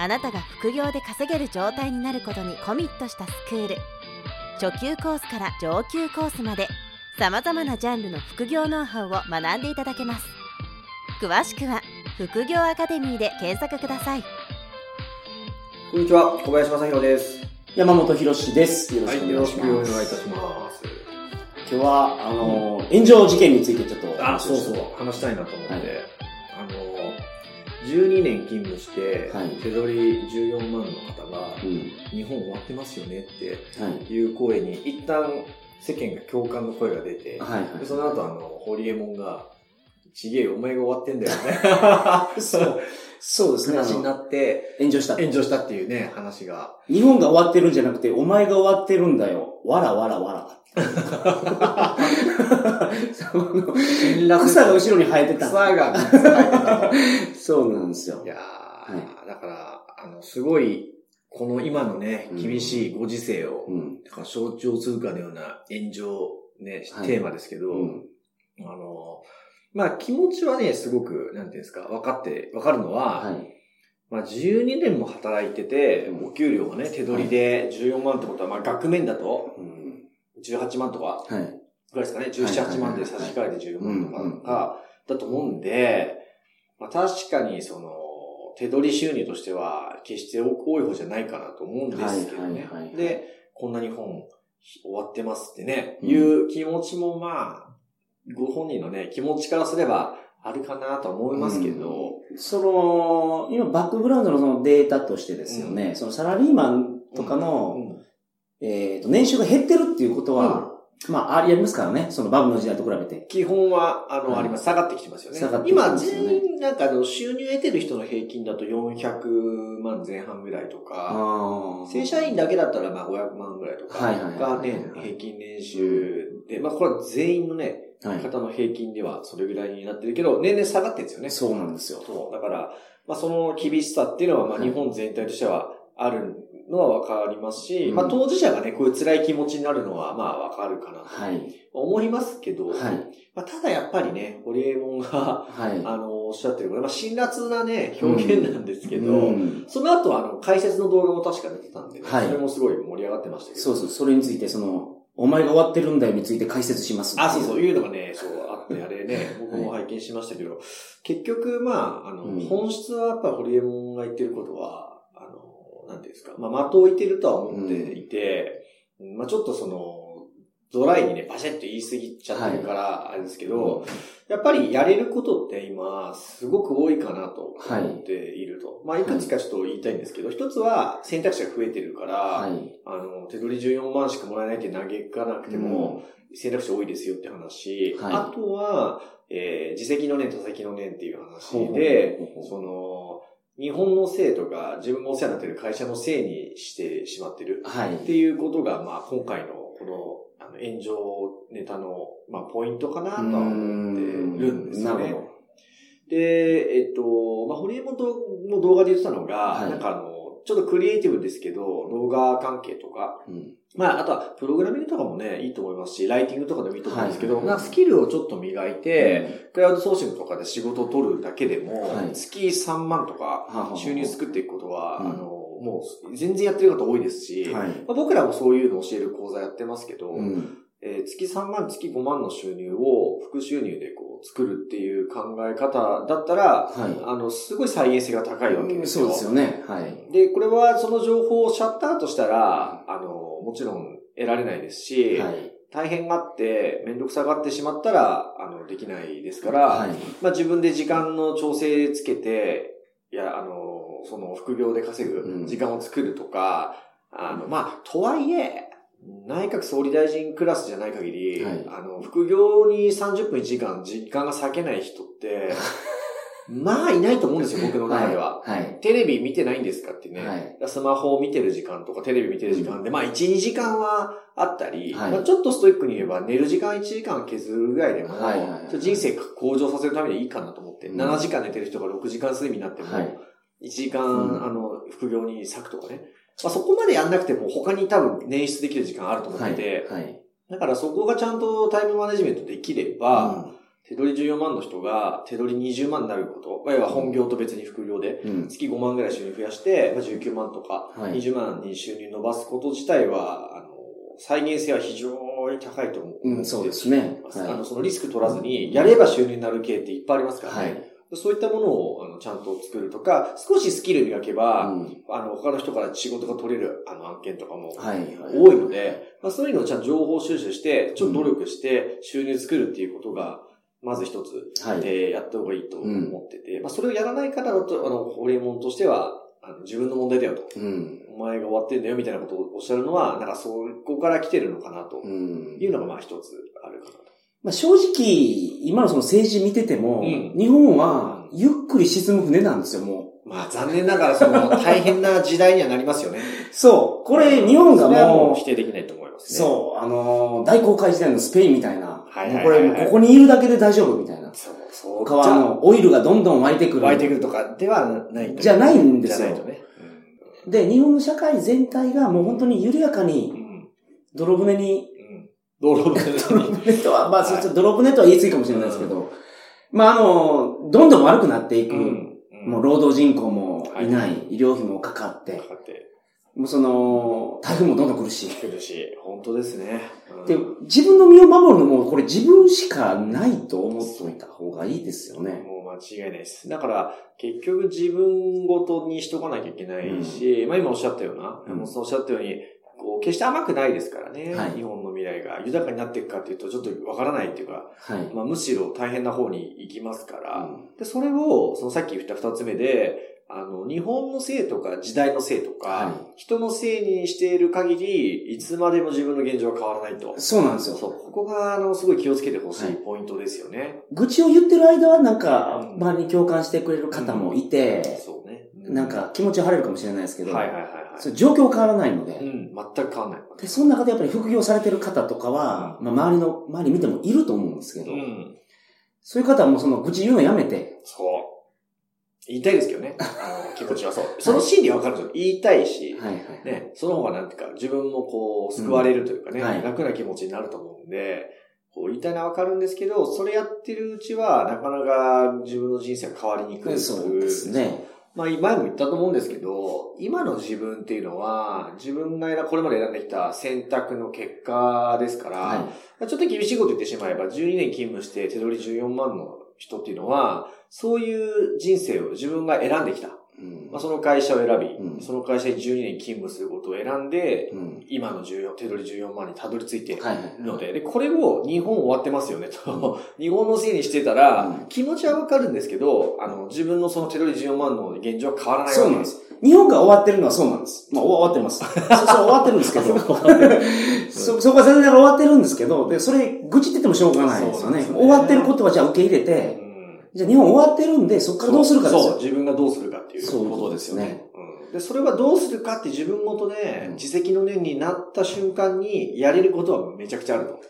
あなたが副業で稼げる状態になることにコミットしたスクール初級コースから上級コースまでさまざまなジャンルの副業ノウハウを学んでいただけます詳しくは副業アカデミーで検索くださいこんにちは、小林正宏です。山本博史です。よろはい、しくお願いしよろしくお願いいます。たします。今日は、あの、炎上事件についてちょっとおあ、話をしそうそう、話したいなと思って、はい12年勤務して、はい手取り14万の方が、うん。日本終わってますよねってはい。いう声に、一旦世間が共感の声が出て、はいはいでその後あの、ホリエモンが、ちげえよ、お前が終わってんだよね。そう。そうですね。あ話になの、って、炎上した。炎上したっていうね、話が。日本が終わってるんじゃなくて、お前が終わってるんだよ。わらわらわら。草が後ろに生えてた。草が3つ入ってたと。そうなんですよい。やー、はだから、あの、すごい、この今のね、うん厳しいご時世を、うん。だから象徴するかのような炎上、ね、はいテーマですけど、うん。あの、まあ気持ちはね、すごく、なんていうんですか、分かって、分かるのは、はい。まあ12年も働いててう、んお給料がね、手取りで14万ってことは、まあ額面だと、うん。18万とか、はい。ぐらいですかね、はい17、8万で差し替えて14万とかか、だと思うんで、まあ確かにその、手取り収入としては、決して多い方じゃないかなと思うんですけどね。はいはいはいは。い。で、こんな日本終わってますってね、うん。いう気持ちもまあ、ご本人のね、気持ちからすればあるかなとは思いますけど、その、今バックグラウンドのそのデータとしてですよね、そのサラリーマンとかの、うん。えっ、と、年収が減ってるっていうことは、まあ、ありありますからね。そのバブルの時代と比べて。基本は、あの、はいあります。下がってきてますよね。下がってきて今、ますよね全員、なんかあの、収入得てる人の平均だと400万前半ぐらいとか、あ正社員だけだったらまあ500万ぐらいとかがね、平均年収で、まあこれは全員のね、はい。方の平均ではそれぐらいになってるけど、年々下がってるんですよね。そうなんですよ。そう。だから、まあその厳しさっていうのはまあはい日本全体としてはあるのはわかりますし、うんまあ当事者がね、こういう辛い気持ちになるのはまあわかるかなとはい。思いますけど、はい。まあただやっぱりね、ホリエモンが、はい。あの、おっしゃってるこれ、まあ辛辣なね、表現なんですけど、うんその後、あの、解説の動画も確か出てたんで、はいそれもすごい盛り上がってましたけど。そうそう、それについて、その、お前が終わってるんだよについて解説します。あ、そうそう、いうのがね、そう、あって、あれね、僕も拝見しましたけど、結局、まあ、あの、うん本質はやっぱホリエモンが言ってることは、なんていうんですか、まあ、的を置いてるとは思っていて、まあ、ちょっとその、ドライにね、バシッと言い過ぎちゃってるから、あれですけど、やっぱりやれることって今、すごく多いかなと思ってい。ると。まあ、いくつかちょっと言いたいんですけど、一つは選択肢が増えてるから、はい。あの、手取り14万しかもらえないって嘆かなくても、選択肢多いですよって話。はい。あとは、えー、自責の念、他責の念っていう話でその、日本のせいとか、自分もお世話になってる会社のせいにしてしまってるはい。っていうことが、まあ、今回のこの、あの、炎上ネタの、まあ、ポイントかなとは思ってるんですよね。なるほで、えっと、まあ、ホリエモンの動画で言ってたのが、はいなんかあの、ちょっとクリエイティブですけど、動画関係とか、ど。うんまあ、あとは、プログラミングとかもね、いいと思いますし、ライティングとかでもいいと思うんですけど、はいスキルをちょっと磨いて、クラウドソーシングとかで仕事を取るだけでも、はい月3万とか収入作っていくことは、うんあの、もう全然やってる方多いですし、はい。まあ、僕らもそういうのを教える講座やってますけど、うん。えー月3万、月5万の収入を副収入でこう作るっていう考え方だったら、はい。あの、すごい再現性が高いわけですよ。そうですよね。はい。で、これはその情報をシャッターとしたら、あの、もちろん得られないですし、はい。大変があって、めんどくさがってしまったら、あの、できないですから、はい。まあ自分で時間の調整つけて、いや、あの、その副業で稼うんぐ時間を作るとか、あの、まあ、とはいえ、内閣総理大臣クラスじゃない限り、はい。あの、副業に30分1時間、時間が割けない人って、まあいないと思うんですよ、僕の中では。はい。テレビ見てないんですかってね。はい。スマホを見てる時間とかテレビ見てる時間で、まあ1、2時間はあったり、はい。まあちょっとストイックに言えば寝る時間1時間削るぐらいでも、はい。はい。はい。ちょっと人生向上させるためにいいかなと思って、うん。7時間寝てる人が6時間睡眠になっても、はい。1時間、うん。あの、副業に割くとかね。まあそこまでやんなくても他に多分捻出できる時間あると思ってて、はい。だからそこがちゃんとタイムマネジメントできれば、手取り14万の人が手取り20万になること、まあ要は本業と別に副業で、うん。月5万ぐらい収入増やして、まあ、19万とか、はい20万に収入伸ばすこと自体は、あの、再現性は非常に高いと思う。うん、そうですね。あの、そのリスク取らずに、やれば収入になる系っていっぱいありますからね。はい。そういったものをあのちゃんと作るとか、少しスキル磨けば、うんあの、他の人から仕事が取れるあの案件とかもはい。はい。多いので、まあ、そういうのをちゃんと情報収集して、ちょっと努力して収入作るっていうことが、まず一つ、はい。えーやった方がいいと思ってて、まあ、それをやらない方だと、あの、ホリエモンとしては、あの自分の問題だよと。うん。お前が終わってんだよみたいなことをおっしゃるのは、なんかそこから来てるのかなとうん。いうのがまあ一つあるかなと。まあ、正直、今のその政治見てても、うん日本はゆっくり沈む船なんですよ、もう。まあ残念ながらその 大変な時代にはなりますよね。そう。これ、日本がももう、う否定できないと思いますね。そう、あのー大航海時代のスペインみたいな、はいはいもうはいはいこれ、ここにいるだけで大丈夫みたいな。そう、そう。川のオイルがどんどん湧いてくる。湧いてくるとかではないと。じゃないんですよじゃないとね。で、日本の社会全体がもう本当に緩やかうに、ん。泥船に、うん。道路泥船とは、まあ、はいちょっと泥船とは言い過ぎかもしれないですけど、まあ、あの、どんどん悪くなっていく。うん。もう労働人口もいな、はい医療費もかかって、かかってもうその、台風もどんどん来るし。くるし、本当ですね。うんで、自分の身を守るのも、これ自分しかないと思っておいた方がいいですよね。もう間違いないです。だから、結局自分ごとにしとかなきゃいけないし、まあ今おっしゃったような、うんもうそうおっしゃったように、こう、決して甘くないですからね、はい日本の未来が豊かになっていくかっていうと、ちょっとわからないっていうか、はい。まあむしろ大変な方に行きますから、うんで、それを、そのさっき言った二つ目で、あの、日本のせいとか時代のせいとか、は人のせいにしている限り、いつまでも自分の現状は変わらないと。そうなんですよ。そう、ここが、あの、すごい気をつけてほしはいいポイントですよね。愚痴を言ってる間はなんかう、ん周りに共感してくれる方もいて、そうね。なんか気持ちは晴れるかもしれないですけど、はいはいはいはい。それ状況変わらないので、うん、全く変わんない。で、その中でやっぱり副業されてる方とかは、まあ周りの、周り見てもいると思うんですけど、うん。そういう方はもうその愚痴言うのやめて、そう。言いたいですけどね。あの、気持ちはそう。その心理はわかるんですよ。言いたいし、はいはい。ね、その方がなんていうか、自分もこう、救われるというかね、うんはい楽な気持ちになると思うんで、こう言いたいのはわかるんですけど、それやってるうちは、なかなか自分の人生が変わりにくい。そうです。ね。まあ、前も言ったと思うんですけど、今の自分っていうのは、自分が選これまで選んできた選択の結果ですから、はちょっと厳しいこと言ってしまえば、12年勤務して手取り14万の人っていうのは、そういう人生を自分が選んできた。まあ、その会社を選び、うんその会社に12年勤務することを選んで、うん今の14、手取り14万にたどり着いてはいはい。るので、で、これを日本終わってますよねと、日本のせいにしてたら、うん気持ちはわかるんですけど、あの、自分のその手取り14万の現状は変わらないそうなんです。日本が終わってるのはそうなんです。まあ終わってます。そそ終わってるんですけど。そ、そこは全然終わってるんですけど、で、それ、愚痴っててもしょうがないですよね。終わってることはじゃあ受け入れて、うんじゃあ日本終わってるんで、そこからどうするかですそう、よ。自分がどうするかっていうそういうこととですすねよね。うんで、それはどうするかって自分ごとでうん、自責の念になった瞬間に、やれることはめちゃくちゃあると。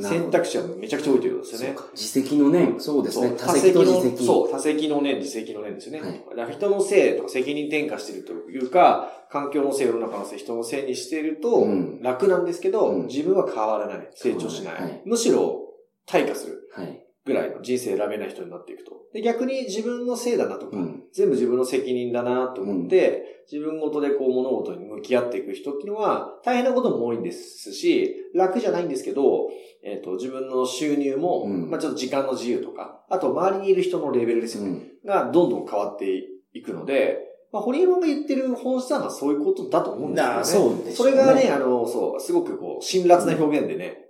選択肢はめちゃくちゃ多いということですよね。自責の念、そうですね。そう多責と自の責。そう、多責の念、自責の念ですよね。はいだから人のせいとか責任転嫁してるというか、環境のせい、世の中のせい、人のせいにしているとうん、楽なんですけど、うん自分は変わらない。成長しないはいむしろ、退化するはい。ぐらいの人生選べない人になっていくと。で、逆に自分のせいだなとか、うん。全部自分の責任だなと思って、自分ごとでこう物事に向き合っていく人っていうのは大変なことも多いんですし、楽じゃないんですけど、えっ、と、自分の収入も、うんまあちょっと時間の自由とか、あと周りにいる人のレベルですよね、うん。がどんどん変わっていくので、まあ、堀江門が言ってる本質はそういうことだと思うんですよね。あそうねそれがね、あの、そう、すごくこう、辛辣な表現でね、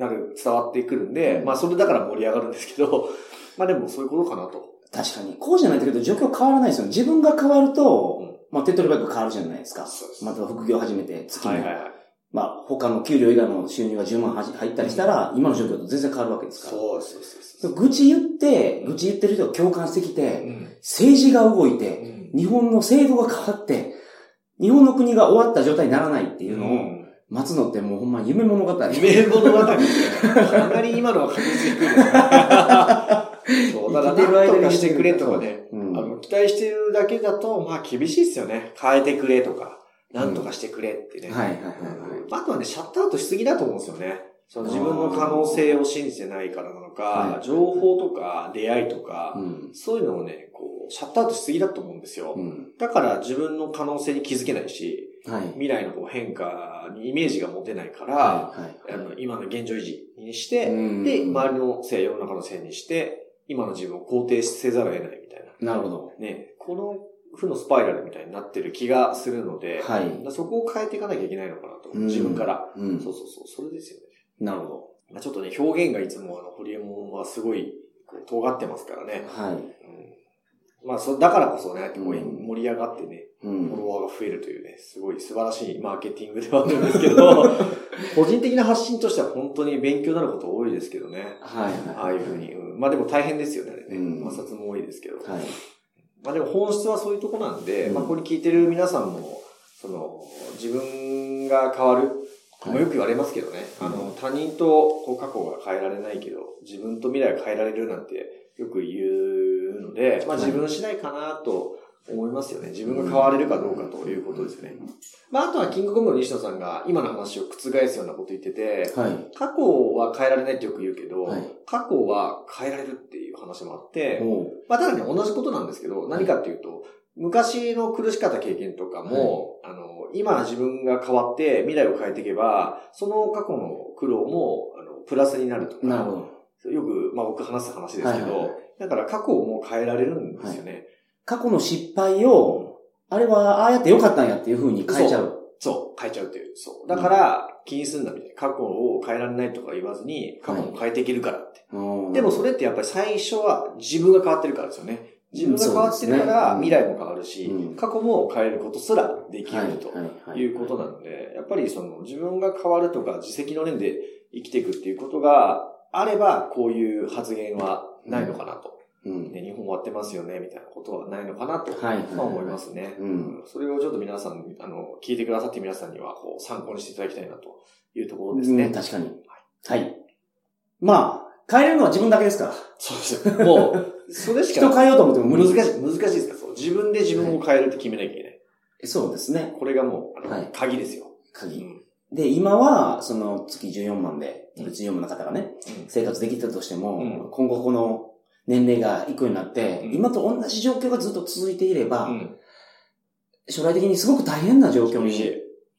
なる、伝わってくるんで、うんまあそれだから盛り上がるんですけど、まあでもそういうことかなと。確かに、こうじゃないとけど状況変わらないですよね。自分が変わると、うんまあ手っ取り早く変わるじゃないですか。そうですまたは副業始めて、月に。はいはいはい。まあ、他の給料以外の収入が10万入ったりしたら、今の状況と全然変わるわけですから。そうそうそうそう。愚痴言って、愚痴言ってる人が共感してきて、うん政治が動いうんて、日本の制度が変わって、日本の国が終わった状態にならないっていうのを待つのってもうほんま夢物語。夢物語。かなり今のは確実に低いですね。そう、だから生きてる間に何とかしてくれとかね、うんあの、期待してるだけだと、まあ厳しいですよね。変えてくれとか、なんとかしてくれってね。はいはいはいはい。あとはね、シャットアウトしすぎだと思うんですよね。その自分の可能性を信じてないからなのか、はい情報とか出会いとか、うん。そういうのをね、こう、シャットアウトしすぎだと思うんですよ。うん。だから自分の可能性に気づけないし、はい。未来のこう変化にイメージが持てないから、はい。あの今の現状維持にして、うんで、周りのせい、世の中のせいにして、今の自分を肯定せざるを得ないみたいな。なるほど。ね、この負のスパイラルみたいになってる気がするので、はいそこを変えていかなきゃいけないのかなと。うん自分から。うんそうそうそう、それですよね。なるほまあ、ちょっとね、表現がいつもあの、ホリエモンはすごい、こう、尖ってますからねど。。はい。うんまあ、そ、だからこそね、こううん盛り上がってね、うフォロん。ワーが増えるというね、すごい素晴らしいマーケティングではあるんですけど、個人的な発信としては本当に勉強になること多いですけどね。はい。ああいうふうに。うんまあでも大変ですよね、ね。うん摩擦も多いですけど。はい。まあでも本質はそういうとこなんで、うんまあこれ聞いてる皆さんも、その、自分が変わる。はよく言われますけどね。あの、他人とこう過去が変えられないけど、自分と未来が変えられるなんてよく言うので、まあはい自分次第かなと思いますよね。自分が変われるかどうかということですね。まああとはキングコングの西野さんが今の話を覆すようなこと言ってて、はい。過去は変えられないってよく言うけど、はい過去は変えられるっていう話もあって、まあ、ただね、同じことなんですけど、何かっていうと、昔の苦しかった経験とかも、あの、今自分が変わって未来を変えていけば、その過去の苦労も、あの、プラスになるとか。よく、まあ僕話す話ですけど、はいはいはいだから過去をもう変えられるんですよね。過去の失敗を、あれはああやってよかったんやっていう風に変えちゃう。そう、変えちゃうっていう。そう。だから、気にすんなみたいな。過去を変えられないとか言わずに、過去も変えていけるからって。うんでもそれってやっぱり最初は自分が変わってるからですよね。自分が変わってるからうん未来も変わるし、うん過去も変えることすらできはいるとはいはいいうことなので、やっぱりその自分が変わるとか自責の念で生きていくっていうことがあれば、こういう発言はないのかなと。うん。ね、日本終わってますよね、みたいなことはないのかなと、はいはいはいまあ思いますね。うんそれをちょっと皆さん、あの、聞いてくださってる皆さんにはこう参考にしていただきたいなというところですね。うん確かに。はい。まあ、変えれるのは自分だけですから。そうですよ。もう、それしか人変えようと思っても無理難しい、難しいですから、そう。自分で自分を変えるって決めなきゃいけない。そうですね。これがもう、あの、はい鍵ですよ。う鍵。ん。で、今は、その月14万で、うん14万の方がね、うん生活できてたとしても、うん今後この年齢がいくようになって、うん今と同じ状況がずっと続いていれば、うん。将来的にすごく大変な状況に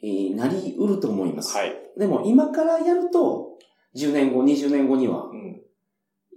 えーなりうると思います。はい。でも今からやると、10年後、20年後にはうん。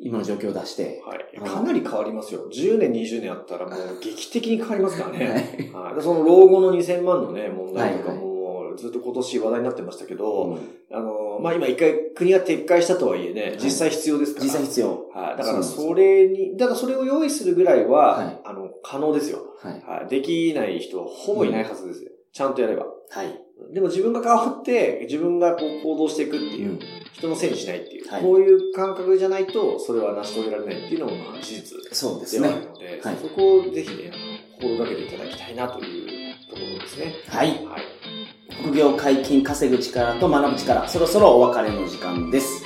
今の状況を出して、はい。はいかなり変わりますよ。10年、20年あったらもう劇的に変わりますからはね。いはい。でその老後の2000万のね、問題とかはずっと今年話題になってましたけど、うんあの、まあ、今一回国が撤回したとはいえね、実際必要ですから。実際必要。はい。だからそうそれに、だからそれを用意するぐらいは、はいあの、可能ですよ。はい。はい。できない人はほぼいないはずですよ。ちゃんとやれば。はい。でも自分が変わって、自分がこう行動していくっていう、うん人のせいにしないっていう、はいこういう感覚じゃないと、それは成し遂げられないっていうのもまあ事実そうではあるね。ので、はいそこをぜひね、あの心がけていただきたいなというところですね。はい。はい。副業解禁、稼ぐ力と学ぶ力、そろそろお別れの時間です。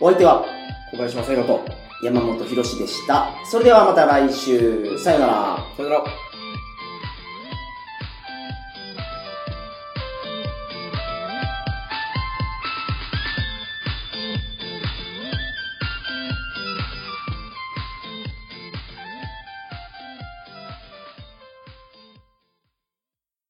お相手は小林正宏と、山本博史でした。それではまた来週、さよなら。さよなら。